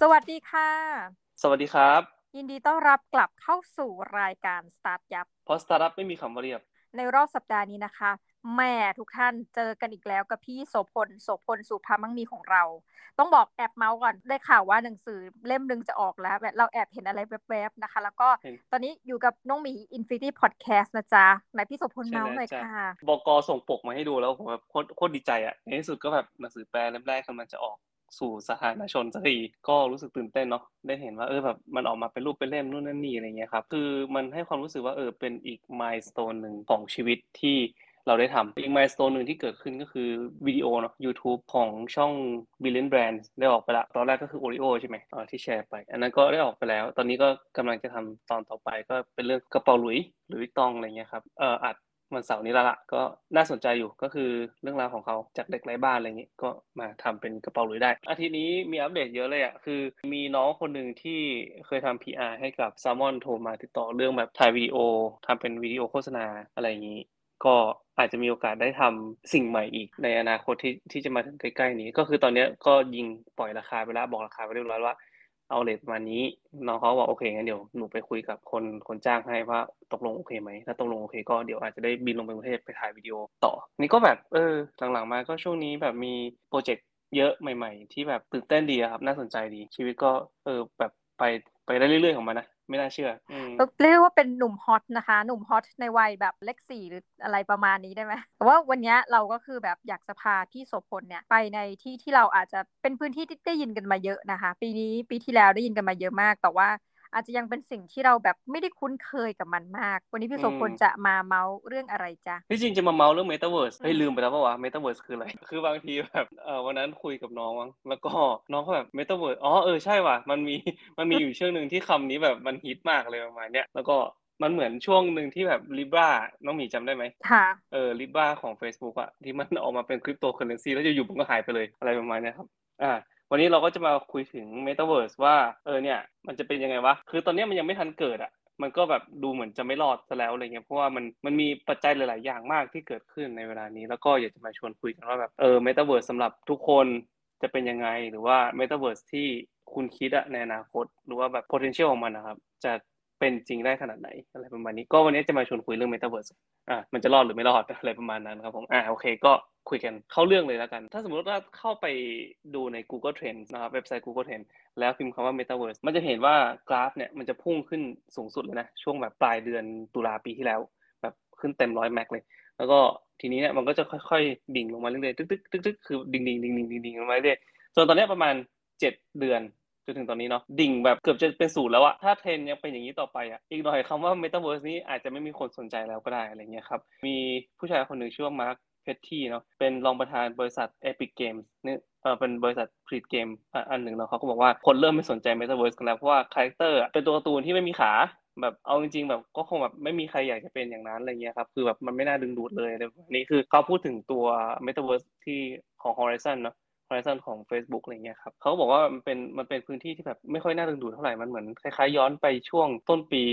สวัสดีค่ะ สวัสดีครับ ยินดีต้อนรับกลับเข้าสู่รายการ StartYupเพราะสตาร์ทอัพไม่มีคำว่าเรียบ ในรอบสัปดาห์นี้นะคะ แม่ทุกท่านเจอกันอีกแล้วกับพี่โสพลโสพลสุภามั่งมีของเรา ต้องบอกแอบเมาส์ก่อนได้ข่าวว่าหนังสือเล่มหนึ่งจะออกแล้วแบบเราแอบเห็นอะไรแวบๆนะคะ แล้วก็เห็นตอนนี้อยู่กับน้องหมี Infinity Podcast นะจ๊ะไหนพี่โสพลเมาส์หน่อยใช่ค่ะบกส่งปกมาให้ดูแล้วผมแบบโคตรโคตรดีใจอะในที่สุดก็แบบหนังสือแปลเล่มแรกกำลังจะออก สู่สาธารณชนสักทีก็รู้สึกตื่นเต้นเนาะได้เห็นว่าเออแบบมันออกมาเป็นรูปเป็นเล่มนู่นนั่นนี่อะไรเงี้ยครับคือมันให้ความรู้สึกว่าเออเป็นอีกมายสเตนหนึ่งของชีวิตที่เราได้ทำอีกมายสเตนหนึ่งที่เกิดขึ้นก็คือวิดีโอเนาะ YouTube ของช่อง Billion Brand ได้ออกไปละ ตอนแรกก็คือ Oreo ใช่ไหมเออที่แชร์ไป อันนั้นก็ได้ออกไปแล้ว ตอนนี้ก็กำลังจะทำตอนต่อไปก็เป็นเรื่องกระเป๋าหลุยหรือวิตองอะไรเงี้ยครับเอ่ออัด วันเสาร์นี้และละก็น่าสนใจอยู่ก็คือเรื่องราวของเขาจากเด็กไร้บ้านอะไรเงี้ยก็มาทำเป็นกระเป๋าหลุยได้ อาทิตย์นี้มีอัปเดตเยอะเลยอะคือ มีน้องคนหนึ่งที่เคยทำ PR ให้กับซ l m o n โทรมาติดต่อเรื่องแบบถ่ายวิดีโอทำเป็นวิดีโอโฆษณาอะไรอย่างนี้ ก็อาจจะมีโอกาสได้ทำสิ่งใหม่อีกในอนาคตที่ที่จะมาถึงใกล้ๆนี้ ก็คือตอนนี้ก็ยิงปล่อยราคาไปแล้วบอกราคาไปเรียบร้อยว่า เอาเลทประมาณนี้น้องเขาบอกโอเคงั้นเดี๋ยวหนูไปคุยกับคนคนจ้างให้ว่าตกลงโอเคไหมถ้าตกลงโอเคก็เดี๋ยวอาจจะได้บินลงไปกรุงเทพไปถ่ายวิดีโอต่อ นี่ก็แบบเออหลังๆมาก็ช่วงนี้แบบมีโปรเจกต์เยอะใหม่ ๆ ที่แบบตื่นเต้นดีครับน่าสนใจดีชีวิตก็เออแบบไปไปได้เรื่อยๆของมันนะ ไม่น่าเชื่ออืมเรียกว่าเป็นหนุ่มฮอตนะคะ หนุ่มฮอตในวัยแบบเลขสี่หรืออะไรประมาณนี้ได้ไหมแต่ว่าวันเนี้ยเราก็คือแบบอยากจะพาพี่โสพลเนี่ยไปในที่ที่เราอาจจะเป็นพื้นที่ที่ได้ยินกันมาเยอะนะคะ ปีนี้ปีที่แล้วได้ยินกันมาเยอะมาก แต่ว่า อาจจะยังเป็นสิ่งที่เราแบบไม่ได้คุ้นเคยกับมันมาก วันนี้พี่โสพลอืมจะมาเมาส์เรื่องอะไรจ๊ะที่จริงจะมาเมาเรื่อง Metaverse เฮ้ยอืมลืมไปแล้วปะวะ Metaverse คืออะไร คือบางทีแบบเออวันนั้นคุยกับน้องมั้งแล้วก็น้องเขาแบบ Metaverse อ๋อเออใช่ว่ะมันมีมันมีอยู่ช่วงหนึ่งที่คำนี้แบบมันฮิตมากเลยประมาณเนี้ยแล้วก็มันเหมือนช่วงหนึ่งที่แบบ Libra น้องหมีจำได้ไหมค่ะ เออ Libra ของ Facebook อะที่มันออกมาเป็นคริปโตเคอเรนซีแล้วอยู่ๆมันก็หายไปเลยอะไรประมาณเนี้ยครับ อ่า วันนี้เราก็จะมาคุยถึง Metaverse ว่า เออเนี่ย มันจะเป็นยังไงวะ คือตอนนี้มันยังไม่ทันเกิดอะมันก็แบบดูเหมือนจะไม่รอดซะแล้วอะไรเงี้ยเพราะว่ามันมันมีปัจจัยหลาย ๆ อย่างมากที่เกิดขึ้นในเวลานี้ แล้วก็อยากจะมาชวนคุยกันว่าแบบเออ Metaverse สำหรับทุกคนจะเป็นยังไง หรือว่า Metaverse ที่คุณคิดอะในอนาคต หรือว่าแบบ potential ของมันนะครับ จะ เป็นจริงได้ขนาดไหนอะไรประมาณนี้ก็วันนี้จะมาชวนคุยเรื่อง Metaverse อะมันจะรอดหรือไม่รอดอะไรประมาณนั้นครับผมอ่าโอเค ก็คุยกันเข้าเรื่องเลยแล้วกัน ถ้าสมมติว่าเข้าไปดูใน Google Trends นะครับเว็บไซต์ Google Trends แล้วพิมพ์คำว่า Metaverse มันจะเห็นว่ากราฟเนี่ยมันจะพุ่งขึ้นสูงสุดเลยนะช่วงแบบปลายเดือนตุลาปีที่แล้ว แบบขึ้นเต็มร้อยแม็กเลย แล้วก็ทีนี้เนี่ยมันก็จะค่อยๆ ดิ่งลงมาเรื่อยๆตึ๊กๆตึ๊กๆคือดิ่งๆดิ่งๆดิ่งๆดิ่งๆลงมาเรื่อยๆจนตอนนี้ประมาณเจ็ดเดือน จนถึงตอนนี้เนาะดิ่งแบบเกือบจะเป็นศูนย์แล้วอะถ้าเทรนยังเป็นอย่างนี้ต่อไปอะอีกหน่อยคำว่า Metaverse นี้อาจจะไม่มีคนสนใจแล้วก็ได้อะไรเงี้ยครับมีผู้ชายคนหนึ่งชื่อว่า Marc Petit เนาะเป็นรองประธานบริษัท Epic Games เนี่ยเออเป็นบริษัทผลิตเกมอันหนึ่งเนาะเขาก็บอกว่าคนเริ่มไม่สนใจ Metaverse กันแล้วเพราะว่า character เป็นตัวการ์ตูนที่ไม่มีขาแบบเอาจริงๆแบบก็คงแบบไม่มีใครอยากจะเป็นอย่างนั้นอะไรเงี้ยครับคือแบบมันไม่น่าดึงดูดเลยอะไรนี้คือเขาพูดถึงตัว Metaverse ที่ของ Horizon เนาะ Horizon ของ Facebook อะไรเงี้ยครับเขาบอกว่ามันเป็นมันเป็นพื้นที่ที่แบบไม่ค่อยน่าดึงดูดเท่าไหร่มันเหมือนคล้ายๆย้อนไปช่วงต้นปี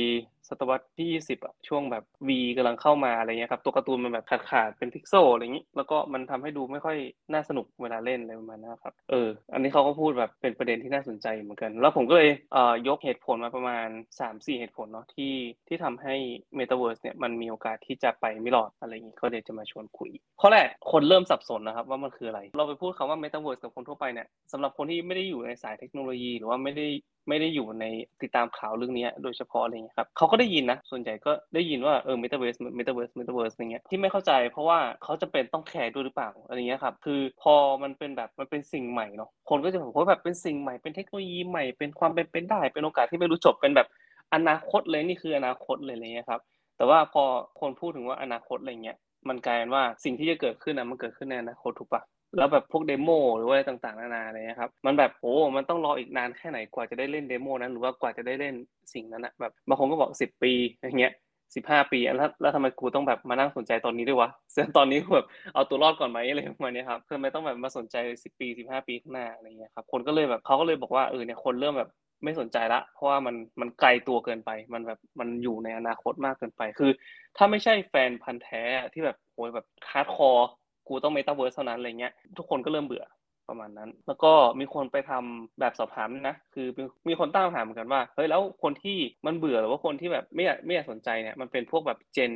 ศตวรรษที่ 20อะช่วงแบบ V กำลังเข้ามาอะไรเงี้ยครับตัวการ์ตูนมันแบบขาดๆเป็นพิกเซลอะไรอย่างนี้แล้วก็มันทำให้ดูไม่ค่อยน่าสนุกเวลาเล่นอะไรประมาณนั้นครับเอออันนี้เขาก็พูดแบบเป็นประเด็นที่น่าสนใจเหมือนกัน แล้วผมก็เลยเอ่อยกเหตุผลมาประมาณ 3-4 เหตุผลเนาะที่ที่ทำให้ Metaverse เนี่ยมันมีโอกาสที่จะไปไม่รอดอะไรอย่างนี้ก็เดี๋ยวจะมาชวนคุยข้อแรกคนเริ่มสับสนนะครับว่ามันคืออะไร เราไปพูดคำว่า Metaverse กับคนทั่วไปเนี่ยสำหรับคนที่ไม่ได้อยู่ในสายเทคโนโลยี หรือว่าไม่ได้ไม่ได้อยู่ในติดตามข่าวเรื่องนี้โดยเฉพาะอะไรเงี้ยครับเขาก็ได้ยินนะ ส่วนใหญ่ก็ได้ยินว่าเออ Metaverse Metaverse Metaverse อะไรเงี้ยที่ไม่เข้าใจเพราะว่าเขาจะเป็นต้องแคร์ด้วยหรือเปล่าอะไรเงี้ยครับคือพอมันเป็นแบบมันเป็นสิ่งใหม่เนาะคนก็จะบอกว่าแบบเป็นสิ่งใหม่เป็นเทคโนโลยีใหม่เป็นความเป็นไปได้เป็นโอกาสที่ไม่รู้จบเป็นแบบอนาคตเลยนี่คืออนาคตเลยอะไรเงี้ยครับแต่ว่าพอคนพูดถึงว่าอนาคตอะไรเงี้ยมันกลายเป็นว่าสิ่งที่จะเกิดขึ้นนะมันเกิดขึ้นในอนาคตถูกปะ แล้วแบบพวก demo หรือว่าอะไรต่างๆนานาอะไรเงี้ยครับมันแบบโอ้มันต้องรออีกนานแค่ไหนกว่าจะได้เล่น demo นั้นหรือว่ากว่าจะได้เล่นสิ่งนั้นนะแบบบางคนก็บอกสิบปีอย่างเงี้ยสิบห้าปีแล้วแล้วทำไมกูต้องแบบมานั่งสนใจตอนนี้ด้วยวะซึ่งตอนนี้แบบเอาตัวรอดก่อนไหมอะไรประมาณนี้ครับคือไม่ต้องแบบมาสนใจสิบปีสิบห้าปีข้างหน้าอะไรเงี้ยครับคนก็เลยแบบเขาก็เลยบอกว่าเออเนี่ยคนเริ่มแบบไม่สนใจละ เพราะว่ามันมันไกลตัวเกินไป มันแบบมันอยู่ในอนาคตมากเกินไป คือ ถ้าไม่ใช่แฟนพันธุ์แท้ที่แบบโอยแบบ hardcore กูต้องเมตาเวิร์สเท่านั้นอะไรเงี้ยทุกคนก็เริ่มเบื่อประมาณนั้น แล้วก็มีคนไปทำแบบสอบถามนะ คือมีคนตั้งคำถามเหมือนกันว่า เฮ้ย แล้วคนที่มันเบื่อหรือว่าคนที่แบบไม่อยากไม่อยากสนใจเนี่ย มันเป็นพวกแบบ Gen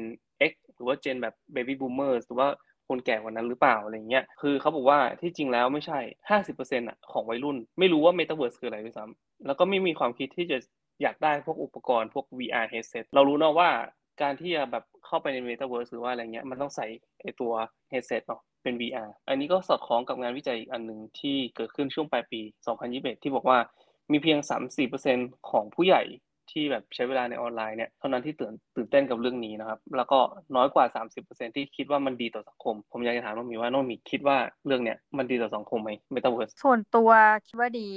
X หรือว่า Gen แบบ Baby Boomers หรือว่าคนแก่กว่านั้นหรือเปล่าอะไรเงี้ย คือเขาบอกว่าที่จริงแล้วไม่ใช่ 50%อะของวัยรุ่น ไม่รู้ว่า Metaverse คืออะไรด้วยซ้ำแล้วก็ไม่มีความคิดที่จะอยากได้พวกอุปกรณ์พวก VR headset เรารู้นะว่า การที่จะแบบเข้าไปใน Metaverse หรือว่าอะไรเงี้ยมันต้องใส่ไอตัว headset เนาะเป็น VR อันนี้ก็สอดคล้องกับงานวิจัยอีกอันหนึ่งที่เกิดขึ้นช่วงปลายปี 2021 ที่บอกว่ามีเพียง 3-4%ของผู้ใหญ่ที่แบบใช้เวลาในออนไลน์เนี่ยเท่านั้นที่ตื่นตื่นเต้นกับเรื่องนี้นะครับ แล้วก็น้อยกว่า 30%ที่คิดว่ามันดีต่อสังคม ผมอยากจะถามน้องมีว่าน้องมีคิดว่าเรื่องเนี้ยมันดีต่อสังคมไหม Metaverse ส่วนตัวคิดว่าดี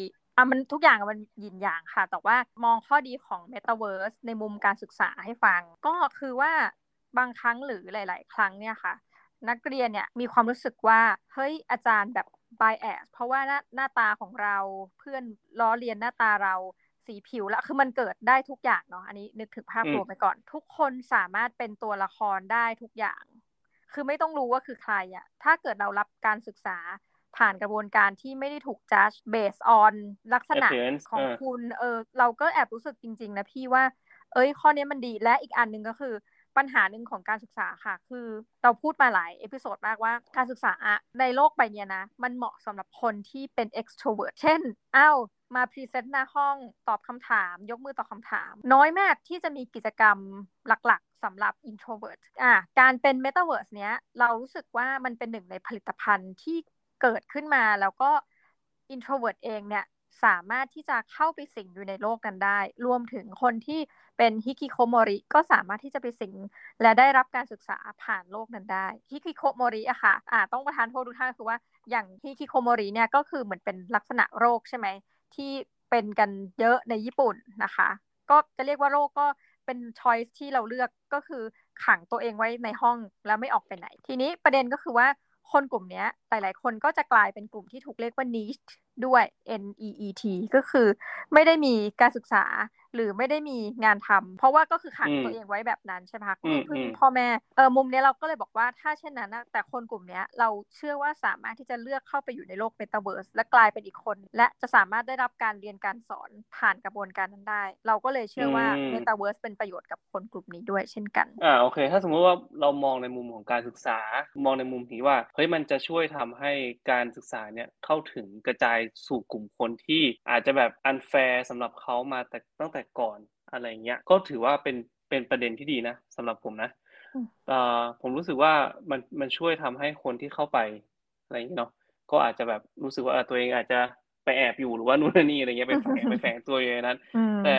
อะมันทุกอย่างมันยินอย่างค่ะ แต่ว่ามองข้อดีของ Metaverse ในมุมการศึกษาให้ฟัง ก็คือว่าบางครั้งหรือหลาย ๆ ครั้งเนี่ยค่ะ นักเรียนเนี่ยมีความรู้สึกว่าเฮ้ยอาจารย์แบบ bias เพราะว่าหน้าหน้าตาของเราเพื่อนล้อเลียนหน้าตาเราสีผิวแล้วคือมันเกิดได้ทุกอย่างเนาะอันนี้นึกถึงภาพรวมไปก่อน ทุกคนสามารถเป็นตัวละครได้ทุกอย่าง คือไม่ต้องรู้ว่าคือใครอะถ้าเกิดเรารับการศึกษา ผ่านกระบวนการที่ไม่ได้ถูก judge based on ลักษณะของคุณเออเราก็แอบรู้สึกจริง ๆ นะพี่ว่า เอ้ยข้อนี้มันดีและอีกอันหนึ่งก็คือปัญหาหนึ่งของการศึกษาค่ะ คือเราพูดมาหลาย episode มากว่าการศึกษาในโลกใบนี้นะ มันเหมาะสำหรับคนที่เป็น extrovert เช่นอ้าวมา present หน้าห้องตอบคำถาม ยกมือตอบคำถาม น้อยมากที่จะมีกิจกรรมหลักๆสำหรับ introvert อะการเป็น metaverse เนี้ย เรารู้สึกว่ามันเป็นหนึ่งในผลิตภัณฑ์ที่ เกิดขึ้นมาแล้วก็ introvert เองเนี่ยสามารถที่จะเข้าไปสิงอยู่ในโลกนั้นได้ รวมถึงคนที่เป็นฮิคิโคโมริก็สามารถที่จะไปสิง และได้รับการศึกษาผ่านโลกนั้นได้ฮิคิโคโมริอะค่ะอ่าต้องประทานโทษทุกท่านคือว่าอย่างฮิคิโคโมริเนี่ยก็คือเหมือนเป็นลักษณะโรคใช่ไหมที่เป็นกันเยอะในญี่ปุ่นนะคะ ก็จะเรียกว่าโรคก็เป็นช้อยส์ที่เราเลือกก็คือขังตัวเองไว้ในห้องแล้วไม่ออกไปไหน ทีนี้ประเด็นก็คือว่า คนกลุ่มนี้หลาย ๆ คนก็จะกลายเป็นกลุ่มที่ถูกเรียกว่า niche ด้วย N E E T ก็คือไม่ได้มีการศึกษา หรือไม่ได้มีงานทำเพราะว่าก็คือขังตัวเองไว้แบบนั้นใช่ไหมคะพึ่งพ่อแม่เออมุมนี้เราก็เลยบอกว่าถ้าเช่นนั้นนะแต่คนกลุ่มนี้เราเชื่อว่าสามารถที่จะเลือกเข้าไปอยู่ในโลกเมตาเวิร์สและกลายเป็นอีกคน และจะสามารถได้รับการเรียนการสอนผ่านกระบวนการนั้นได้ เราก็เลยเชื่อว่าเมตาเวิร์สเป็นประโยชน์กับคนกลุ่มนี้ด้วยเช่นกันอ่าโอเค ถ้าสมมติว่าเรามองในมุมของการศึกษา มองในมุมที่ว่าเฮ้ยมันจะช่วยทำให้การศึกษาเนี่ยเข้าถึงกระจายสู่กลุ่มคนที่อาจจะแบบ unfair สำหรับเขามาแต่ตั้งแต่ก่อนอะไรเงี้ย ก็ถือว่าเป็นเป็นประเด็นที่ดีนะสำหรับผมนะอ่าผมรู้สึกว่ามันมันช่วยทำให้คนที่เข้าไปอะไรเงี้ยเนาะก็อาจจะแบบรู้สึกว่าตัวเองอาจจะไปแอบอยู่หรือว่านู่นนี่อะไรเงี้ยไปแฝงไปแฝงตัวอยู่ในนั้น แต่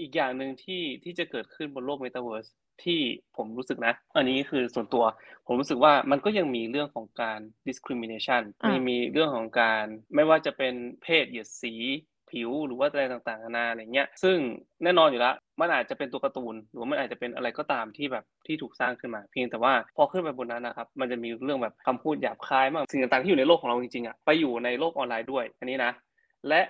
อีกอย่างหนึ่งที่ที่จะเกิดขึ้นบนโลกเมตาเวิร์สที่ผมรู้สึกนะ อันนี้คือส่วนตัว ผมรู้สึกว่ามันก็ยังมีเรื่องของการ discrimination มีมีเรื่องของการไม่ว่าจะเป็นเพศเหยียดสี ผิวหรือว่าอะไรต่างๆนานาอะไรเงี้ยซึ่งแน่นอนอยู่แล้วมันอาจจะเป็นตัวการ์ตูน หรือมันอาจจะเป็นอะไรก็ตามที่แบบที่ถูกสร้างขึ้นมา เพียงแต่ว่าพอขึ้นไปบนนั้นนะครับมันจะมีเรื่องแบบคำพูดหยาบคายมากสิ่งต่างๆที่อยู่ในโลกของเราจริงๆอะไปอยู่ในโลกออนไลน์ด้วยอันนี้นะ และ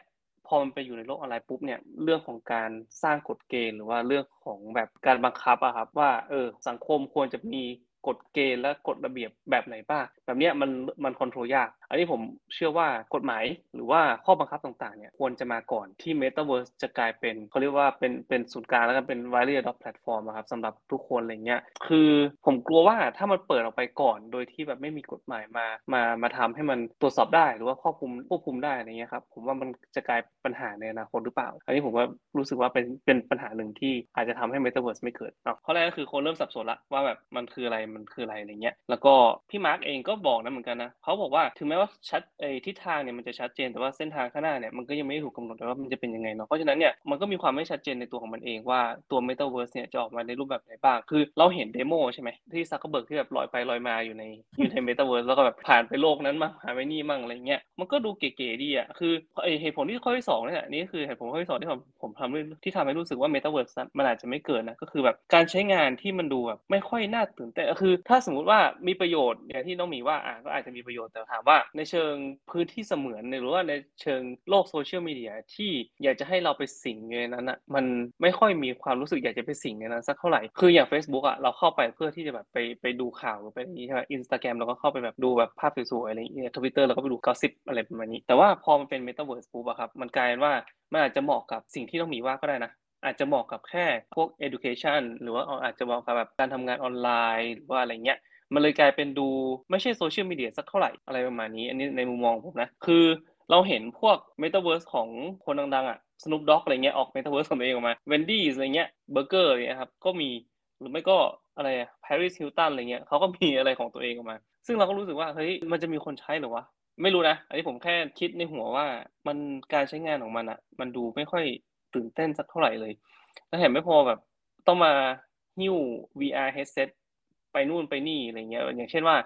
พอมันไปอยู่ในโลกออนไลน์ปุ๊บเนี่ยเรื่องของการสร้างกฎเกณฑ์ หรือว่าเรื่องของแบบการบังคับอะครับว่าเออสังคมควรจะมีกฎเกณฑ์และกฎระเบียบแบบไหนบ้างแบบเนี้ยมันมันคอนโทรลยาก อันนี้ผมเชื่อว่ากฎหมายหรือว่าข้อบังคับต่างๆเนี่ยควรจะมาก่อนที่ Metaverse จะกลายเป็นเขาเรียกว่าเป็นเป็นศูนย์กลางแล้วก็เป็น widely adopted platform ครับสำหรับทุกคนอะไรเงี้ยคือผมกลัวว่าถ้ามันเปิดออกไปก่อน โดยที่แบบไม่มีกฎหมายมามามาทำให้มันตรวจสอบได้หรือว่าควบคุมควบคุมได้อะไรเงี้ยครับผมว่ามันจะกลายปัญหาในอนาคตหรือเปล่า อันนี้ผมว่ารู้สึกว่าเป็นเป็นปัญหาหนึ่งที่อาจจะทำให้ Metaverse ไม่เกิดเนาะข้อแรกก็คือคนเริ่มสับสนละว่าแบบมันคืออะไรมันคืออะไรอะไรเงี้ยแล้วก็พี่มาร์กเองก็บอกนะเหมือนกันนะเขาบอกว่าถึงแม้ว่าชัดไอ้ทิศทางเนี่ยมันจะชัดเจนแต่ว่าเส้นทางข้างหน้าเนี่ยมันก็ยังไม่ถูกกำหนดว่ามันจะเป็นยังไงเนาะเพราะฉะนั้นเนี่ยมันก็มีความไม่ชัดเจนในตัวของมันเองว่าตัว Metaverse เนี่ยจะออกมาในรูปแบบไหนบ้าง คือเราเห็น demo ใช่ไหมที่ซักเกอร์เบิร์กที่แบบลอยไปลอยมาอยู่ในอยู่ใน Metaverse แล้วก็แบบผ่านไปโลกนั้นมาผ่านไปนี่มั่งอะไรเงี้ยมันก็ดูเก๋ๆดีอะคือไอเหตุผลที่ข้อที่สองเนี่ยนี่คือเหตุผลข้อที่สองที่ผมผมทำที่ทำให้รู้สึกว่า Metaverse มันอาจจะไม่เกิดนะก็คือแบบการใช้งานที่มันดูแบบไม่ค่อยน่าตื่นเต้นคือ ถ้าสมมติว่ามีประโยชน์อย่างที่น้องมีว่าอะก็อาจจะมีประโยชน์แต่ถามว่าในเชิงพื้นที่เสมือนหรือว่าในเชิงโลกโซเชียลมีเดียที่อยากจะให้เราไปสิงในนั้นอะมันไม่ค่อยมีความรู้สึกอยากจะไปสิงในนั้นสักเท่าไหร่คืออย่าง Facebook อะเราเข้าไปเพื่อที่จะแบบไปไปดูข่าวหรือไปอย่างนี้ใช่ไหมอินสตาแกรมเราก็เข้าไปแบบดูแบบภาพสวยๆอะไรอย่างเงี้ยทวิตเตอร์เราก็ไปดู gossip อะไรประมาณนี้ แต่ว่าพอมันเป็นเมตาเวิร์สปุ๊บอะครับมันกลายเป็นว่ามันอาจจะเหมาะกับสิ่งที่น้องมีว่าก็ได้นะอาจจะเหมาะกับแค่พวก education หรือว่าอาจจะเหมาะกับแบบการทำงานออนไลน์ หรือว่าอะไรเงี้ย มันเลยกลายเป็นดูไม่ใช่โซเชียลมีเดียสักเท่าไหร่อะไรประมาณนี้ อันนี้ในมุมมองผมนะ คือเราเห็นพวกเมตาเวิร์สของคนดังๆอะ Snoop Dogg อะไรเงี้ยออกเมตาเวิร์สของตัวเองออกมาเวนดี้อะไรเงี้ยเบอร์เกอร์อะไรเงี้ยครับก็มีหรือไม่ก็อะไรอะ Paris Hilton อะไรเงี้ยเขาก็มีอะไรของตัวเองออกมา ซึ่งเราก็รู้สึกว่าเฮ้ยมันจะมีคนใช้หรือวะไม่รู้นะ อันนี้ผมแค่คิดในหัวว่ามันการใช้งานของมันอะมันดูไม่ค่อยตื่นเต้นสักเท่าไหร่เลย แล้วแถมไม่พอแบบต้องมาหิ้ว VR headset ไปนู่นไปนี่อะไรเงี้ยอย่างเช่นว่า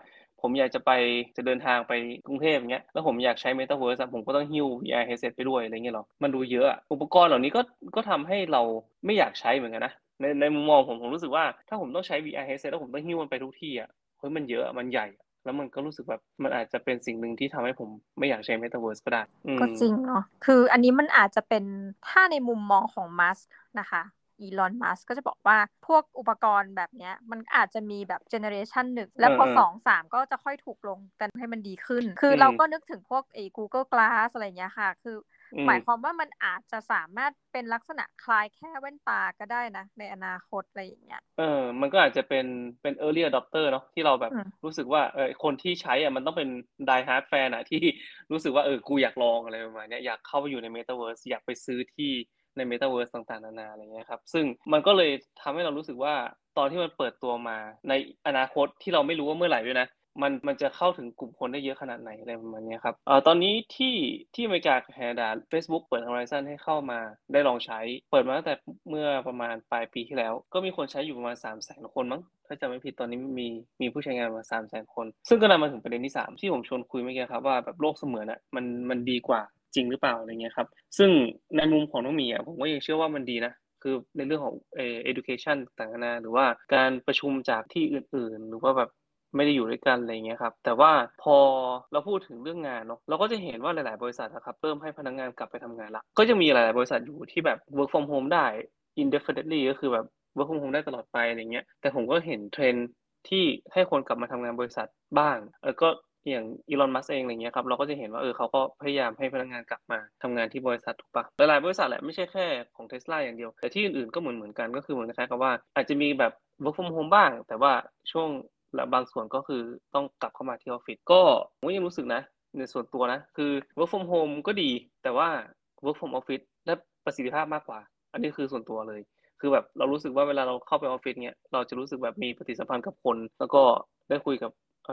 ผมอยากจะไปจะเดินทางไปกรุงเทพอย่างเงี้ยแล้วผมอยากใช้ Metaverse ผมก็ต้องหิ้ว VR headset ไปด้วยอะไรเงี้ยหรอมันดูเยอะอุปกรณ์เหล่านี้ก็ก็ทำให้เราไม่อยากใช้เหมือนกันนะในในมุมมองผมผมรู้สึกว่าถ้าผมต้องใช้ VR headset แล้วผมต้องหิ้วมันไปทุกที่อะเฮ้ยมันเยอะมันใหญ่แล้วมันก็รู้สึกแบบมันอาจจะเป็นสิ่งหนึ่งที่ทำให้ผมไม่อยากใช้ Metaverse ก็ได้ ก็จริงเนาะคืออันนี้มันอาจจะเป็นถ้าในมุมมองของมัสนะคะ อีลอนมัสก็จะบอกว่าพวกอุปกรณ์แบบนี้มันอาจจะมีแบบเจเนอเรชันหนึ่งแล้วพอสองสามก็จะค่อยถูกลงกันให้มันดีขึ้น คือเราก็นึกถึงพวกไอ้ Google Glass อะไรเงี้ยค่ะ คือหมายความว่ามันอาจจะสามารถเป็นลักษณะคล้ายแค่แว่นตาก็ได้นะ ในอนาคตอะไรอย่างเงี้ยเออ มันก็อาจจะเป็นเป็น early adopter เนาะที่เราแบบรู้สึกว่าเออคนที่ใช้อะมันต้องเป็น die hard fan อะที่รู้สึกว่าเออกูอยากลองอะไรประมาณนี้อยากเข้าไปอยู่ใน metaverse อยากไปซื้อที่ ใน metaverse ต่างๆนานาอะไรเงี้ยครับ ซึ่งมันก็เลยทำให้เรารู้สึกว่าตอนที่มันเปิดตัวมา ในอนาคตที่เราไม่รู้ว่าเมื่อไหร่ด้วยนะมันมันจะเข้าถึงกลุ่มคนได้เยอะขนาดไหนอะไรประมาณนี้ครับเอ่อตอนนี้ที่ที่อเมริกาแคนาดา Facebook เปิด Horizon ให้เข้ามาได้ลองใช้ เปิดมาตั้งแต่เมื่อประมาณปลายปีที่แล้ว ก็มีคนใช้อยู่ประมาณ3 0 0แสนคนมั้งถ้าจำไม่ผิดตอนนี้มีมีผู้ใช้งานมาสามแสนคน ซึ่งก็นำมาถึงประเด็นที่ 3 ที่ผมชวนคุยเมื่อกี้ครับว่าแบบโลกเสมือนอะมันมันดีกว่า จริงหรือเปล่าอะไรเงี้ยครับซึ่งในมุมของน้องมีอะผมก็ยังเชื่อว่ามันดีนะคือในเรื่องของเออ education ต่างๆนะหรือว่าการประชุมจากที่อื่นๆ หรือว่าแบบไม่ได้อยู่ด้วยกันอะไรเงี้ยครับ แต่ว่าพอเราพูดถึงเรื่องงานเนาะเราก็จะเห็นว่าหลาย ๆ บริษัทนะครับเริ่มให้พนักงานกลับไปทำงานละก็จะมีหลาย ๆ บริษัทอยู่ที่แบบ work from home ได้ indefinitely ก็คือแบบ work from home ได้ตลอดไปอะไรเงี้ยแต่ผมก็เห็นเทรนที่ให้คนกลับมาทำงานบริษัทบ้างเออก็ อย่างอีลอนมัสเองอะไรเงี้ยครับเราก็จะเห็นว่าเออเขาก็พยายามให้พนักงานกลับมาทำงานที่บริษัทถูกปะหลายๆบริษัทแหละไม่ใช่แค่ของเทสลาอย่างเดียว แต่ที่อื่นๆก็เหมือนเหมือนกันก็คือเหมือนคล้ายกับว่า อาจจะมีแบบ work from home บ้าง แต่ว่าช่วงและบางส่วนก็คือต้องกลับเข้ามาที่ออฟฟิศก็ผมยังรู้สึกนะ ในส่วนตัวนะ คือ work from home ก็ดี แต่ว่า work from office ได้ประสิทธิภาพมากกว่า อันนี้คือส่วนตัวเลย คือแบบเรารู้สึกว่าเวลาเราเข้าไปออฟฟิศเนี่ยเราจะรู้สึกแบบมีปฏิสัมพันธ์กับคน แล้วก็ได้คุยกับ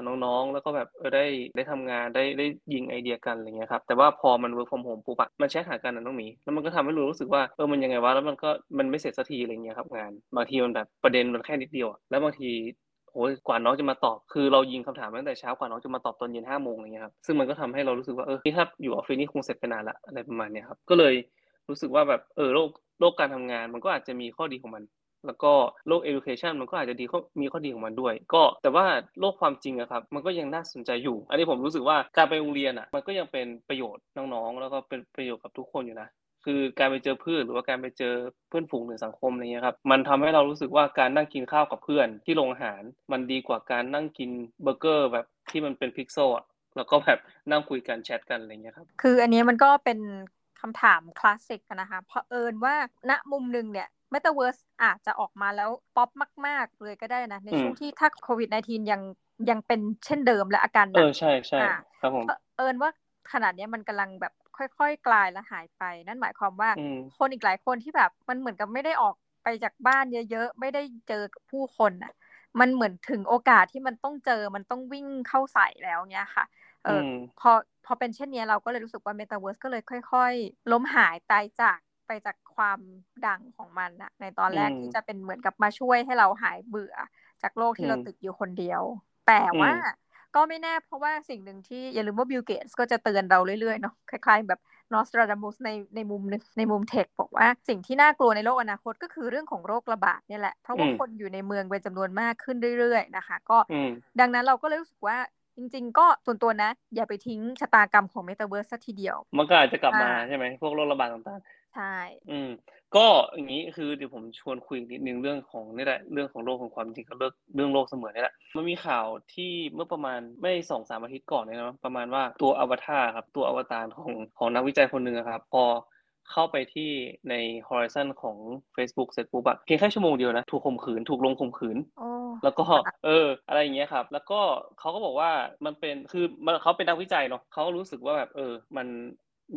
น้องๆ แล้วก็แบบเออได้ได้ทำงานได้ได้ยิงไอเดียกันอะไรเงี้ยครับแต่ว่าพอมัน work from home ปุ๊บอะมันแชทหากันนะต้องหมีแล้วมันก็ทำให้รู้รู้สึกว่าเออมันยังไงวะแล้วมันก็มันไม่เสร็จสักทีอะไรเงี้ยครับงาน บางทีมันแบบประเด็นมันแค่นิดเดียวแล้วบางทีโอ้ยกว่าน้องจะมาตอบ คือเรายิงคำถามตั้งแต่เช้ากว่าน้องจะมาตอบตอนเย็นห้าโมงอะไรเงี้ยครับซึ่งมันก็ทำให้เรารู้สึกว่าเออนี่ถ้าอยู่ออฟฟิศนี่คงเสร็จไปนานละอะไรประมาณเนี้ยครับก็เลยรู้สึกว่าแบบเออโลกโลกการทำงานมันก็อาจจะมีข้อดีของมัน แล้วก็โลก education มันก็อาจจะดีมีข้อดีของมันด้วย ก็แต่ว่าโลกความจริงอะครับมันก็ยังน่าสนใจอยู่ อันนี้ผมรู้สึกว่าการไปโรงเรียนอะมันก็ยังเป็นประโยชน์น้องๆ แล้วก็เป็นประโยชน์กับทุกคนอยู่นะคือการไปเจอเพื่อนหรือว่าการไปเจอเพื่อนฝูงหรือสังคมอะไรเงี้ยครับมันทำให้เรารู้สึกว่าการนั่งกินข้าวกับเพื่อนที่โรงอาหาร มันดีกว่าการนั่งกินเบอร์เกอร์แบบที่มันเป็นพิกเซลอะแล้วก็แบบนั่งคุยกันแชทกันอะไรเงี้ยครับคืออันนี้มันก็เป็นคำถามคลาสสิกนะคะเพราะเอิญว่าณมุมหนึ่งเนี่ย เมตาเวิร์สอาจจะออกมาแล้วป๊อปมาก ๆ เลยก็ได้นะ ในช่วงที่ถ้าโควิด -19 ยังยังเป็นเช่นเดิมและอาการหนักเออใช่ใช่ครับเผอิญว่าขณะนี้มันกำลังแบบค่อยๆ กลายและหายไป นั่นหมายความว่าคนอีกหลายคนที่แบบมันเหมือนกับไม่ได้ออกไปจากบ้านเยอะๆ ไม่ได้เจอผู้คนอะ มันเหมือนถึงโอกาสที่มันต้องเจอมันต้องวิ่งเข้าใส่แล้วเนี้ยค่ะเออพอพอเป็นเช่นนี้เราก็เลยรู้สึกว่าเมตาเวิร์สก็เลยค่อย ๆ ล้มหายตายจาก ไปจากความดังของมันอะในตอนแรกที่จะเป็นเหมือนกับมาช่วยให้เราหายเบื่อ จากโลกที่เราติดอยู่คนเดียว แต่ว่าก็ไม่แน่เพราะว่าสิ่งหนึ่งที่อย่าลืมว่าบิลเกตส์ก็จะเตือนเราเรื่อยๆเนาะคล้ายๆแบบนอสตราดามุสในในมุมนึงในมุม tech บอกว่าสิ่งที่น่ากลัวในโลกอนาคตก็คือเรื่องของโรคระบาดนี่แหละ เพราะว่าคนอยู่ในเมืองเป็นจำนวนมากขึ้นเรื่อยๆนะคะ ก็ดังนั้นเราก็เลยรู้สึกว่าจริง ๆ ก็ส่วนตัวนะ อย่าไปทิ้งชะตากรรมของเมตาเวิร์สสักทีเดียว มันก็อาจจะกลับมาใช่ไหมพวกโรคระบาดต่างๆ ใช่ อืม ก็อย่างนี้คือเดี๋ยวผมชวนคุยนิดนึงเรื่องของนี่แหละเรื่องของโลกของความจริงกับเรื่องเรื่องโลกเสมือนนี่แหละมันมีข่าวที่เมื่อประมาณไม่สองสามอาทิตย์ก่อนเนี่ยนะประมาณว่าตัวอวตารครับ ตัวอวตารของของนักวิจัยคนหนึ่งครับ พอเข้าไปที่ใน Horizon ของ Facebook เสร็จปุ๊บอะเพียงแค่ชั่วโมงเดียวนะ ถูกข่มขืน ถูกลงข่มขืน แล้วก็เออ อะไรอย่างเงี้ยครับ แล้วก็เขาก็บอกว่ามันเป็นคือมันเขาเป็นนักวิจัยเนาะเขาก็รู้สึกว่าแบบเออ มัน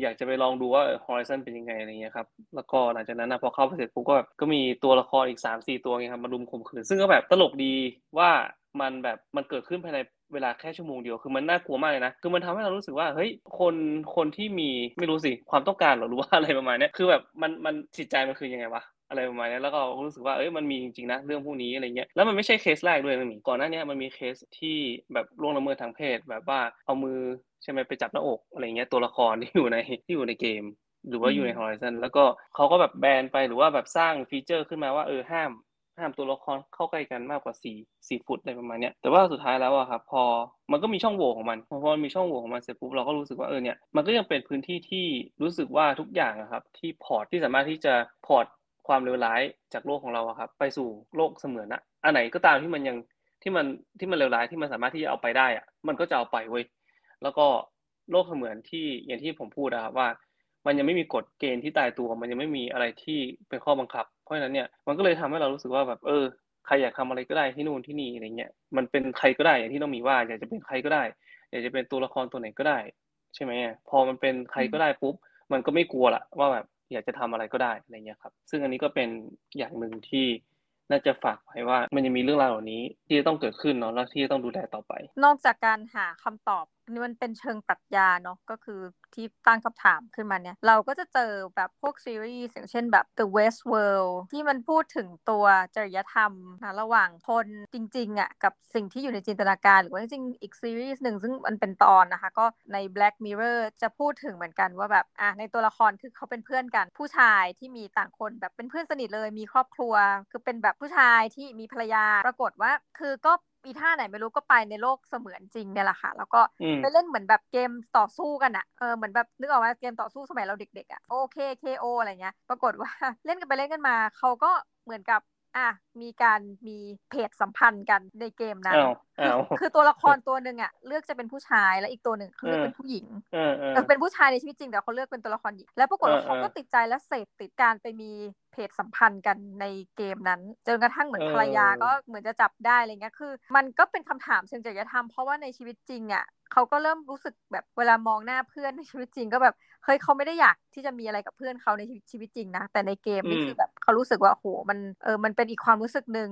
อยากจะไปลองดูว่า Horizon เป็นยังไงอะไรเงี้ยครับแล้วก็หลังจากนั้นนะพอเข้าไปเสร็จปุ๊บก็แบบก็มีตัวละครอีกสามสี่ตัวไงครับมารุมข่มขืนซึ่งก็แบบตลกดีว่ามันแบบมันเกิดขึ้นภายในเวลาแค่ชั่วโมงเดียวคือมันน่ากลัวมากเลยนะคือมันทำให้เรารู้สึกว่าเฮ้ยคนคนที่มีไม่รู้สิความต้องการหรือว่าอะไรประมาณนี้คือแบบมันมันจิตใจมันคือยังไงวะ อะไรประมาณนี้แล้วก็รู้สึกว่าเอ้ยมันมีจริงๆนะเรื่องพวกนี้อะไรเงี้ยแล้วมันไม่ใช่เคสแรกด้วยมันมีก่อนหน้านี้มันมีเคสที่แบบล่วงละเมิดทางเพศ แบบว่าเอามือใช่ไหมไปจับหน้าอกอะไรเงี้ยตัวละครที่อยู่ในที่อยู่ในเกม หรือว่าอยู่ใน Horizon แล้วก็เขาก็แบบแบนไปหรือว่าแบบสร้างฟีเจอร์ขึ้นมาว่าเออห้ามห้ามตัวละครเข้าใกล้กันมากกว่าสี่สี่ฟุตอะไรประมาณเนี้ยแต่ว่าสุดท้ายแล้วอะครับพอมันก็มีช่องโหว่ของมันพอมันมีช่องโหว่ของมันเสร็จปุ๊บเราก็รู้สึกว่าเออเนี่ยมันก็ยังเป็นพื้นที่ที่รู้สึกว่าทุกอย่างอะครับที่พอร์ตที่สามารถที่จะพอร์ต ความเลวร้ายจากโลกของเราครับ ไปสู่โลกเสมือนอะอันไหนก็ตามที่มันยังที่มันที่มันเลวร้ายที่มันสามารถที่จะเอาไปได้อะมันก็จะเอาไปเว้ยแล้วก็โลกเสมือนที่อย่างที่ผมพูดนะครับว่า มันยังไม่มีกฎเกณฑ์ที่ตายตัว มันยังไม่มีอะไรที่เป็นข้อบังคับ เพราะฉะนั้นเนี่ยมันก็เลยทำให้เรารู้สึกว่าแบบเออใครอยากทำอะไรก็ได้ที่นู่นที่นี่อะไรเงี้ยมันเป็นใครก็ได้อย่างที่ต้องมีว่า อยากจะเป็นใครก็ได้ อยากจะเป็นตัวละครตัวไหนก็ได้ ใช่ไหมพอมันเป็นใครก็ได้ปุ๊บมันก็ไม่กลัวละว่าแบบ อยากจะทำอะไรก็ได้อะไรเงี้ยครับ ซึ่งอันนี้ก็เป็นอย่างหนึ่งที่น่าจะฝากไว้ว่ามันจะมีเรื่องราวเหล่านี้ที่จะต้องเกิดขึ้นเนาะแล้วที่จะต้องดูแลต่อไป นอกจากการหาคำตอบ นี่มันเป็นเชิงปรัชญาเนาะก็คือที่ตั้งคำถามขึ้นมาเนี่ย เราก็จะเจอแบบพวกซีรีส์อย่างเช่นแบบ The West World ที่มันพูดถึงตัวจริยธรรมนะระหว่างคนจริงๆอะกับสิ่งที่อยู่ในจินตนาการ หรือว่าจริงๆอีกซีรีส์หนึ่งซึ่งมันเป็นตอนนะคะ ก็ใน Black Mirror จะพูดถึงเหมือนกันว่าแบบอะในตัวละครคือเขาเป็นเพื่อนกัน ผู้ชายที่มีต่างคนแบบเป็นเพื่อนสนิทเลยมีครอบครัว คือเป็นแบบผู้ชายที่มีภรรยาปรากฏว่าคือก็ ปีท่าไหนไม่รู้ก็ไปในโลกเสมือนจริงเนี่ยแหละค่ะ แล้วก็ไปเล่นเหมือนแบบเกมต่อสู้กันอะเออเหมือนแบบนึกออกว่าเกมต่อสู้สมัยเราเด็กๆอะโอเคเคโออะไรเงี้ย ปรากฏว่าเล่นกันไปเล่นกันมาเขาก็เหมือนกับ อะมีการมีเพจสัมพันธ์กันในเกมนั้นคือตัวละครตัวหนึ่งอะเลือกจะเป็นผู้ชายแล้วอีกตัวหนึ่งเขาเลือกเป็นผู้หญิงเออเป็นผู้ชายในชีวิตจริงแต่เขาเลือกเป็นตัวละครหญิงแล้วปรากฏว่าเขาก็ติดใจและเสพติดการไปมีเพจสัมพันธ์กันในเกมนั้นจนกระทั่งเหมือนภรรยาก็เหมือนจะจับได้อะไรเงี้ยคือ มันก็เป็นคำถามเชิงจริยธรรมเพราะว่าในชีวิตจริงอะเขาก็เริ่มรู้สึกแบบเวลามองหน้าเพื่อนในชีวิตจริงก็แบบเฮ้ยเขาไม่ได้อยากที่จะมีอะไรกับเพื่อนเขาในชีวิตจริงนะแต่ในเกมนี่คือแบบ เขารู้สึกว่าโหมันเออมันเป็นอีกความรู้สึกหนึ่ง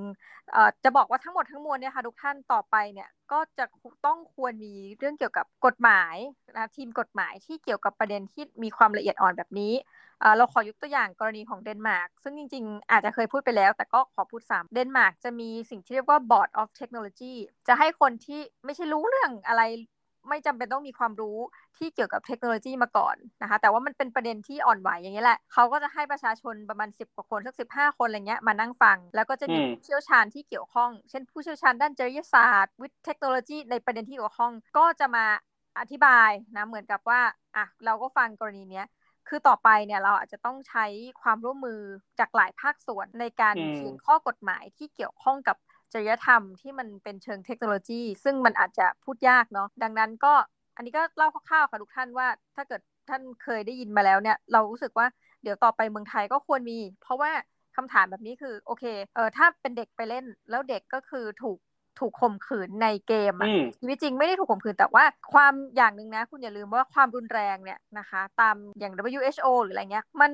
เอ่อจะบอกว่าทั้งหมดทั้งมวลเนี่ยค่ะทุกท่านต่อไปเนี่ยก็จะต้องควรมีเรื่องเกี่ยวกับกฎหมายนะทีมกฎหมายที่เกี่ยวกับประเด็นที่มีความละเอียดอ่อนแบบนี้เราขอยกตัวอย่างกรณีของเดนมาร์กซึ่งจริงๆ อาจจะเคยพูดไปแล้ว แต่ก็ขอพูดซ้ำเดนมาร์กจะมีสิ่งที่เรียกว่า Board of Technology จะให้คนที่ไม่ใช่รู้เรื่องอะไร ไม่จำเป็นต้องมีความรู้ที่เกี่ยวกับเทคโนโลยีมาก่อนนะคะ แต่ว่ามันเป็นประเด็นที่อ่อนไหวอย่างนี้แหละ เขาก็จะให้ประชาชนประมาณ 10 กว่าคน สักสิคนอะไรเงี้ยมานั่งฟัง แล้วก็จะมีผู้เชี่ยวชาญที่เกี่ยวข้อง เช่นผู้เชี่ยวชาญด้านจริยศาสตร์วิทย์เทคโนโลยีในประเด็นที่เกี่ยวข้อง ก็จะมาอธิบายนะเหมือนกับว่าอะเราก็ฟังกรณีเนี้ยคือต่อไปเนี่ยเราอาจจะต้องใช้ความร่วมมือจากหลายภาคส่วนในการเขียนข้อกฎหมายที่เกี่ยวข้องกับ จริยธรรมที่มันเป็นเชิงเทคโนโลยี ซึ่งมันอาจจะพูดยากเนาะดังนั้นก็อันนี้ก็เล่าคร่าวๆค่ะทุกท่านว่า ถ้าเกิดท่านเคยได้ยินมาแล้วเนี่ยเรารู้สึกว่าเดี๋ยวต่อไปเมืองไทยก็ควรมี เพราะว่าคำถามแบบนี้คือโอเคเออถ้าเป็นเด็กไปเล่นแล้วเด็กก็คือถูกถูกข่มขืนในเกมอะชีวิตจริงไม่ได้ถูกข่มขืนแต่ว่าความอย่างหนึ่งนะ คุณอย่าลืมว่าความรุนแรงเนี่ยนะคะ ตามอย่าง WHO หรืออะไรเงี้ยมัน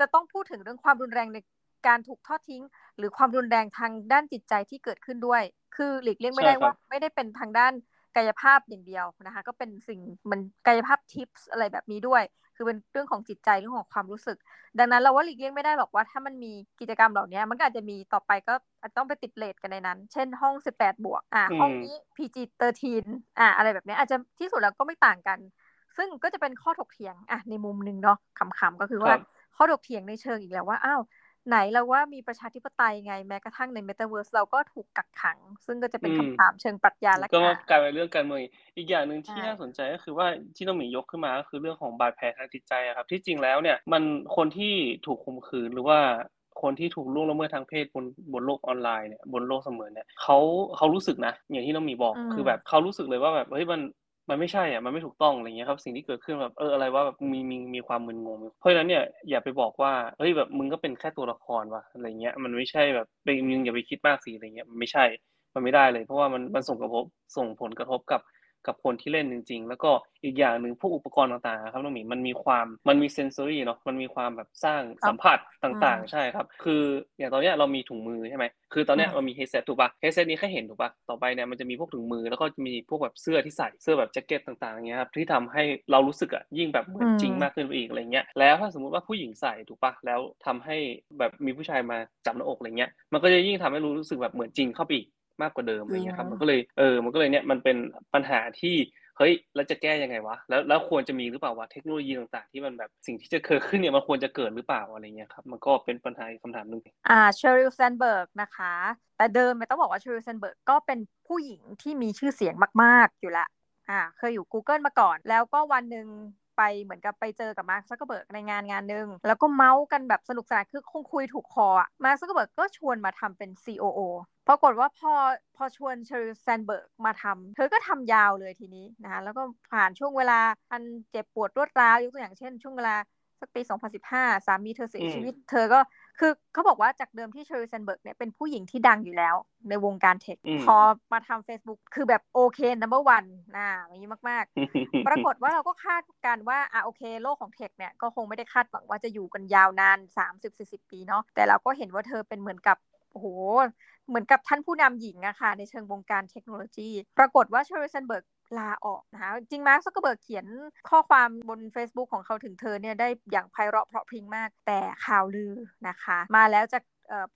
จะต้องพูดถึงเรื่องความรุนแรงใน การถูกทอดทิ้ง หรือความรุนแรงทางด้านจิตใจที่เกิดขึ้นด้วย คือหลีกเลี่ยงไม่ได้ว่าไม่ได้เป็นทางด้านกายภาพอย่างเดียวนะคะ ก็เป็นสิ่งมันกายภาพทิปส์อะไรแบบนี้ด้วย คือเป็นเรื่องของจิตใจเรื่องของความรู้สึก ดังนั้นเราว่าหลีกเลี่ยงไม่ได้หรอกว่าถ้ามันมีกิจกรรมเหล่านี้มันก็อาจจะมีต่อไปก็อาจต้องไปติดเลทกันในนั้น เช่นห้อง 18 บวกอ่าห้องนี้ PG 13อ่าอะไรแบบนี้อาจจะที่สุดแล้วก็ไม่ต่างกัน ซึ่งก็จะเป็นข้อถกเถียงอะในมุมหนึ่งเนาะขำๆก็คือว่าข้อถกเถียงในเชิงอีกแล้วว่าอ้าว ไหนเราว่ามีประชาธิปไตยไงแม้กระทั่งในเมตาเวิร์สเราก็ถูกกักขัง ซึ่งก็จะเป็นคำถามเชิงปรัชญาและก็กลายเป็นเรื่องการเมืองอีกอย่างหนึ่งที่น่าสนใจก็คือว่าที่น้องมียกขึ้นมาก็คือเรื่องของบาดแผลทางจิตใจครับ ที่จริงแล้วเนี่ยมันคนที่ถูกข่มขืนหรือว่าคนที่ถูกล่วงละเมิดทางเพศบนบนโลกออนไลน์เนี่ยบนโลกเสมือนเนี่ยเขาเขารู้สึกนะอย่างที่น้องมีบอกคือแบบเขารู้สึกเลยว่าแบบเฮ้ยมัน มันไม่ใช่อะมันไม่ถูกต้องอะไรเงี้ยครับ สิ่งที่เกิดขึ้นแบบเอออะไรว่าแบบมีมีมีความมึนงง เพราะฉะนั้นเนี่ยอย่าไปบอกว่าเฮ้ยแบบมึงก็เป็นแค่ตัวละครวะอะไรเงี้ยมันไม่ใช่แบบเป็นมึงอย่าไปคิดมากสิอะไรเงี้ยมันไม่ใช่มันไม่ได้เลย เพราะว่ามันมันส่งกระทบส่งผลกระทบกับ กับคนที่เล่นจริง ๆ แล้วก็อีกอย่างหนึ่งพวกอุปกรณ์ต่างๆครับน้องหมีมันมีความมันมี sensory เนาะมันมีความแบบสร้างสัมผัสต่างๆ ใช่ครับ คืออย่างตอนนี้เรามีถุงมือใช่ไหมคือตอนนี้เรามี headset ถูกปะ headset นี้แค่เห็นถูกปะต่อไปเนี่ยมันจะมีพวกถุงมือแล้วก็จะมีพวกแบบเสื้อที่ใส่เสื้อแบบแจ็คเก็ตต่างๆเงี้ยครับที่ทำให้เรารู้สึกอะยิ่งแบบเหมือนจริงมากขึ้นไปอีกอะไรเงี้ยแล้วถ้าสมมุติว่าผู้หญิงใส่ถูกปะแล้วทำให้แบบมีผู้ชายมาจับหน้าอกอะไรเงี้ยมันก็จะยิ่งทำให้รู้สึกแบบเหมือนจริงเข้าไปอีก มากกว่าเดิมอะไรเงี้ยครับ มันก็เลยเออ มันก็เลยเนี่ยมันเป็นปัญหาที่เฮ้ยแล้วจะแก้ยังไงวะแล้วแล้วควรจะมีหรือเปล่าวะเทคโนโลยีต่างๆ ที่มันแบบสิ่งที่จะเกิดขึ้นเนี่ยมันควรจะเกิดหรือเปล่าอะไรเงี้ยครับมันก็เป็นปัญหาคำถามหนึ่งอ่าเชอริลแซนเบิร์กนะคะ แต่เดิมไม่ต้องบอกว่าเชอริลแซนเบิร์กก็เป็นผู้หญิงที่มีชื่อเสียงมาก ๆอยู่ละอ่าเคยอยู่ Google มาก่อน แล้วก็วันหนึ่ง ไปเหมือนกับไปเจอกับมาร์คซักเกอร์เบิร์กในงานงานหนึ่งแล้วก็เมาท์กันแบบสนุกสนานคือคงคุยถูกคออะมาร์คซักเกอร์เบิร์กก็ชวนมาทำเป็น COO ปรากฏว่าพอพอชวนเชอริลแซนเบิร์กมาทำเธอก็ทำยาวเลยทีนี้นะคะแล้วก็ผ่านช่วงเวลาอันเจ็บปวดรวดร้าวยกตัวอย่างเช่น ช่วงเวลาสักปี 2015 สามีเธอเสียชีวิต เธอก็ คือเขาบอกว่าจากเดิมที่เชอริลแซนเบิร์กเนี่ยเป็นผู้หญิงที่ดังอยู่แล้ว ในวงการ tech พอมาทำ Facebook คือแบบโอเค number one นะอย่างนี้มาก ๆ ปรากฏว่าเราก็คาดการว่าอะโอเคโลกของ tech เนี่ยก็คงไม่ได้คาดหวังว่าจะอยู่กันยาวนาน 30-40 ปีเนาะแต่เราก็เห็นว่าเธอเป็นเหมือนกับโอ้โห เหมือนกับท่านผู้นำหญิงอะค่ะในเชิงวงการเทคโนโลยี ปรากฏว่าเชอริลแซนเบิร์ก ลาออกนะคะจริงมาร์คซักเกอร์เบิร์กเขียนข้อความบน Facebook ของเขาถึงเธอเนี่ยได้อย่างไพเราะเพราะพริ้งมากแต่ข่าวลือนะคะ มาแล้วจาก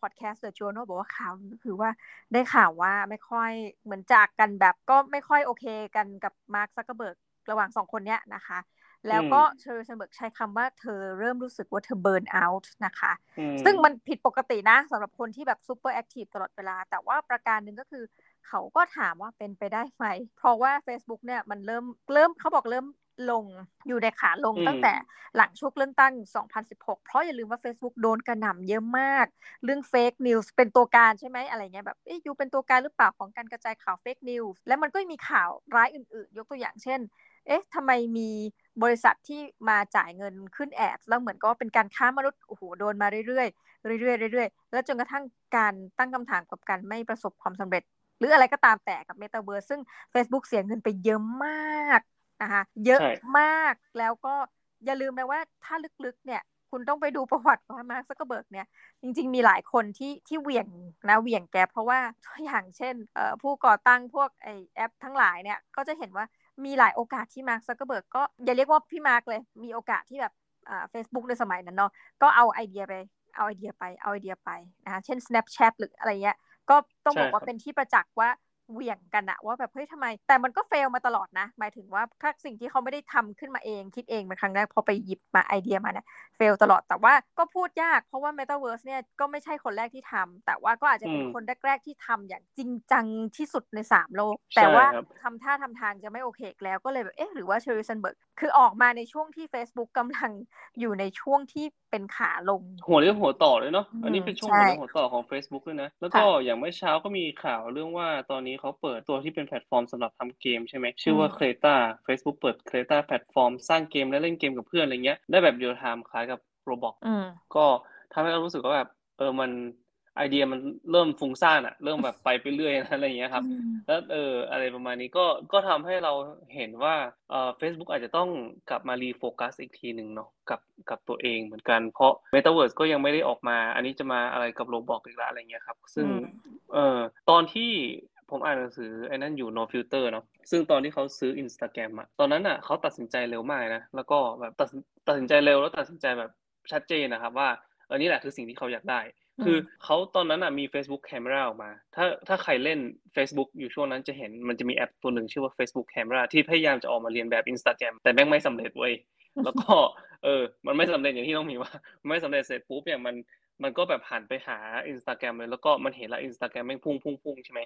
พอดแคสต์ The Journal บอกว่าข่าวคือว่าได้ข่าวว่าไม่ค่อยเหมือนจากกันแบบก็ไม่ค่อยโอเคกันกับมาร์คซักเกอร์เบิร์กระหว่างสองคนเนี้ยนะคะ แล้วก็เชอริลแซนเบิร์กใช้คำว่าเธอเริ่มรู้สึกว่าเธอ burnout นะคะ ซึ่งมันผิดปกตินะสำหรับคนที่แบบ super active ตลอดเวลา แต่ว่าประการหนึ่งก็คือ เขาก็ถามว่าเป็นไปได้ไหม เพราะว่า Facebook เนี่ยมันเริ่มเริ่มเขาบอกเริ่มลงอยู่ในขาลงตั้งแต่หลังยุคเลือกตั้ง 2016 เพราะอย่าลืมว่า Facebook โดนกระหน่ำเยอะมาก เรื่อง fake news เป็นตัวการใช่ไหมอะไรเงี้ยแบบเอ๊ย you เป็นตัวการหรือเปล่าของการกระจายข่าว fake news แล้วมันก็มีข่าวร้ายอื่นๆ ยกตัวอย่างเช่น เอ๊ะทำไมมีบริษัทที่มาจ่ายเงินขึ้น ad แล้วเหมือนก็เป็นการค้ามนุษย์โอ้โหโดนมาเรื่อยๆเรื่อยๆเรื่อยๆแล้วจนกระทั่งการตั้งคำถามกับการไม่ประสบความสำเร็จ หรืออะไรก็ตามแต่กับเมตาเวิร์ซึ่ง Facebook เสียเงินไปเยอะมากนะคะเยอะมากแล้วก็อย่าลืมนะว่าถ้าลึกๆเนี่ยคุณต้องไปดูประวัติว่ามาร์คซักเกอร์เบิร์กเนี่ยจริง ๆ มีหลายคนที่ที่เหวี่ยงนะเหวี่ยงแกเพราะว่าตัวอย่างเช่นผู้ก่อตั้งพวกไอ้แอปทั้งหลายเนี่ยก็จะเห็นว่ามีหลายโอกาสที่มาร์คซักเกอร์เบิร์กก็อย่าเรียกว่าพี่มาร์กเลยมีโอกาสที่แบบเฟซบุ๊กในสมัยนั้นเนาะก็เอาไอเดียไปเอาไอเดียไปเอาไอเดียไปนะคะเช่น Snapchat หรืออะไรเงี้ย ก็ต้องบอกว่าเป็นที่ประจักษ์ว่า เหวี่ยงกันอะว่าแบบเฮ้ยทำไม แต่มันก็เฟลมาตลอดนะ หมายถึงว่าถ้าสิ่งที่เขาไม่ได้ทำขึ้นมาเอง คิดเองเป็นครั้งแรกพอไปหยิบมาไอเดียมาเนี่ยเฟลตลอดแต่ว่าก็พูดยากเพราะว่า Metaverse เนี่ยก็ไม่ใช่คนแรกที่ทำแต่ว่าก็อาจจะเป็นคนแรก ๆที่ทำอย่างจริงจังที่สุดใน 3 โลก แต่ว่าทำท่าทำทางจะไม่โอเคแล้วก็เลยแบบเอ๊ะหรือว่าเชอริสันเบิร์กคือออกมาในช่วงที่ Facebook กำลังอยู่ในช่วงที่เป็นขาลง หัวเลี้ยวหัวต่อเลยเนาะอันนี้เป็นช่วงหัวเลี้ยวหัวต่อของ Facebook ด้วยนะแล้วก็อย่างเมื่อเช้าก็มีข่าวเรื่องว่าตอนนี้เขาเปิดตัวที่เป็นแพลตฟอร์มสำหรับทำเกมใช่ไหมชื่อว่า c r e t a Facebook เปิด Crayta แพลตฟอร์มสร้างเกมและเล่นเกมกับเพื่อนอะไรเงี้ยได้แบบ real-time คล้ายกับ Roblox ก็ทำให้เรารู้สึกว่าแบบเออมันไอเดียมันเริ่มฟุ้งซ่านอะเริ่มแบบไปไปเรื่อยอะไรอย่างเงี้ยครับ แล้วเอออะไรประมาณนี้ก็ก็ทำให้เราเห็นว่าเอ่อ Facebook อาจจะต้องกลับมา refocus อีกทีหนึ่งเนาะกับกับตัวเองเหมือนกันเพราะ Metaverse ก็ยังไม่ได้ออกมา อันนี้จะมาอะไรกับ Roblox อีกแล้วอะไรเงี้ยครับ ซึ่งเอ่อตอนที่ ผมอ่านหนังสือไอ้นั่นอยู่ no filter เนาะซึ่งตอนที่เขาซื้อ Instagram อะตอนนั้นอะเขาตัดสินใจเร็วมากนะ แล้วก็แบบตัดตัดสินใจเร็วแล้วตัดสินใจแบบชัดเจนนะครับว่าเออนี่แหละคือสิ่งที่เขาอยากได้ คือเขาตอนนั้นอะมี Facebook Camera ออกมา ถ้าถ้าใครเล่น Facebook อยู่ช่วงนั้นจะเห็นมันจะมีแอปตัวหนึ่งชื่อว่า Facebook Camera ที่พยายามจะออกมาเลียนแบบ Instagram แต่แม่งไม่สำเร็จเว้ยแล้วก็เออ มันไม่สำเร็จอย่างที่ต้องมีว่า ไม่สำเร็จเสร็จปุ๊บเนี่ยมันมันก็แบบหันไปหา Instagram เลยแล้วก็มันเห็นแล้ว Instagram แม่งพุ่งพุ่งพุ่งใช่ไหม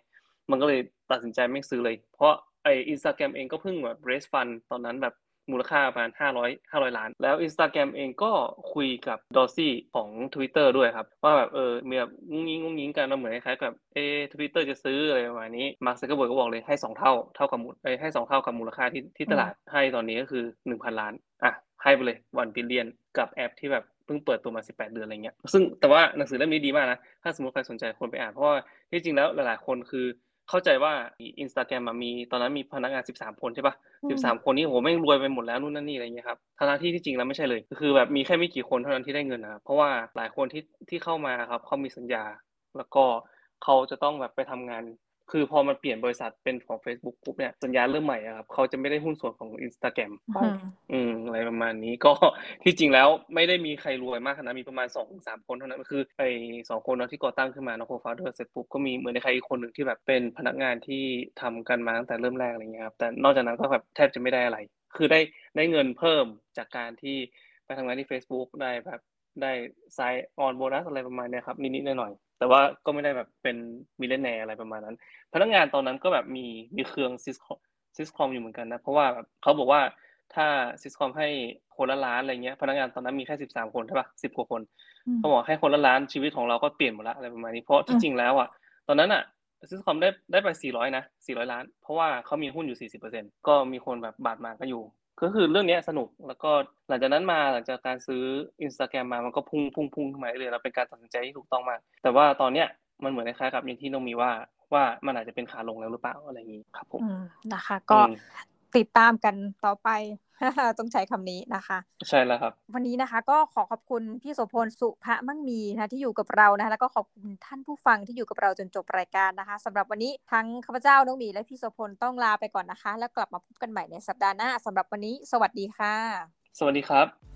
มันก็เลยตัดสินใจไปซื้อเลย เพราะไออินสตาแกรมเองก็เพิ่งแบบ raise fund ตอนนั้นแบบมูลค่าประมาณ 500 500 ล้าน แล้ว Instagram เองก็คุยกับ Dorsey ของ Twitter ด้วยครับ ว่าแบบเออมีแบบงุ้งยิงงุ้งยิงกันเราเหมือนคล้ายๆกับเอทวิตเตอร์จะซื้ออะไรประมาณนี้มาร์คซักเกอร์เบิร์กก็บอกเลยให้ 2 เท่าเท่ากับมูลให้ 2 เท่ากับมูลค่าที่ที่ตลาดให้ตอนนี้ก็คือ 1,000 ล้านอะให้ไปเลย one billion กับแอปที่แบบเพิ่งเปิดตัวมา 18 เดือนอะไรเงี้ยซึ่งแต่ว่าหนังสือเล่มนี้ดีมากนะถ้าสมมติใครสนใจคนไปอ่านเพราะว่าที่จริงแล้วหลายๆคนคือ เข้าใจว่าอินสตาแกรมมีตอนนั้นมีพนักงาน 13 คนใช่ปะ13 คนนี้โหแม่งรวยไปหมดแล้วนู่นนั่นนี่อะไรเงี้ยครับทั้งที่ที่จริงแล้วไม่ใช่เลยคือแบบมีแค่ไม่กี่คนเท่านั้นที่ได้เงินนะครับเพราะว่าหลายคนที่ที่เข้ามาครับเขามีสัญญา แล้วก็เขาจะต้องแบบไปทำงาน คือพอมันเปลี่ยนบริษัทเป็นของ Facebook ปุ๊บเนี่ยสัญญาเริ่มใหม่อะครับเขาจะไม่ได้หุ้นส่วนของ Instagram ไปอืมอะไรประมาณนี้ก็ที่จริงแล้วไม่ได้มีใครรวยมากขนาดมีประมาณ2อสามคนเท่านั้นก็คือไอ้สองคนเนาะที่ก่อตั้งขึ้นมาเนาะโคฟาวเดอร์เสร็จปุ๊บก็มีเหมือนในใครอีกคนหนึ่งที่แบบเป็นพนักงานที่ทำกันมาตั้งแต่เริ่มแรกอะไรเงี้ยครับแต่นอกจากนั้นก็แบบแทบจะไม่ได้อะไร คือได้ได้เงินเพิ่มจากการที่ไปทำงานที่ Facebook ได้แบบได้ sign-on bonus อะไรประมาณนี้ครับนิดๆหน่อยๆ แต่ว่าก็ไม่ได้แบบเป็น millionaire อะไรประมาณนั้น พนักงานตอนนั้นก็แบบมีมีเคือง Systrom Systrom อยู่เหมือนกันนะ เพราะว่าแบบเขาบอกว่าถ้า Systrom ให้คนละล้านอะไรเงี้ย พนักงานตอนนั้นมีแค่สิบสามคนใช่ปะสิบกว่าคนเขาบอกให้คนละล้านชีวิตของเราก็เปลี่ยนหมดละอะไรประมาณนี้เพราะที่จริงแล้วอะตอนนั้นอะ Systrom ได้ได้ไปสี่ร้อยนะสี่ร้อยล้าน เพราะว่าเขามีหุ้นอยู่สี่สิบเปอร์เซ็นก็มีคนแบบบาดมาก็อยู่ ก็คือเรื่องนี้สนุกแล้วก็หลังจากนั้นมาหลังจากการซื้ออินสตาแกรมมามันก็พุ่งพุ่งพุ่งขึ้นมาเลยเราเป็นการตัดสินใจที่ถูกต้องมาก แต่ว่าตอนเนี้ยมันเหมือนคล้ายๆกับอย่างที่น้องมีว่าว่ามันอาจจะเป็นขาลงแล้วหรือเปล่าอะไรอย่างนี้ครับผมนะคะ ก็ติดตามกันต่อไป ต้องใช้คำนี้นะคะ ใช่แล้วครับ วันนี้นะคะ ก็ขอขอบคุณพี่โสพลสุภะมั่งมีนะที่อยู่กับเรานะคะแล้วก็ขอบคุณท่านผู้ฟังที่อยู่กับเราจนจบรายการนะคะสำหรับวันนี้ทั้งข้าพเจ้าน้องมีและพี่โสพลต้องลาไปก่อนนะคะ แล้วกลับมาพบกันใหม่ในสัปดาห์หน้าสำหรับวันนี้ สวัสดีค่ะ สวัสดีครับ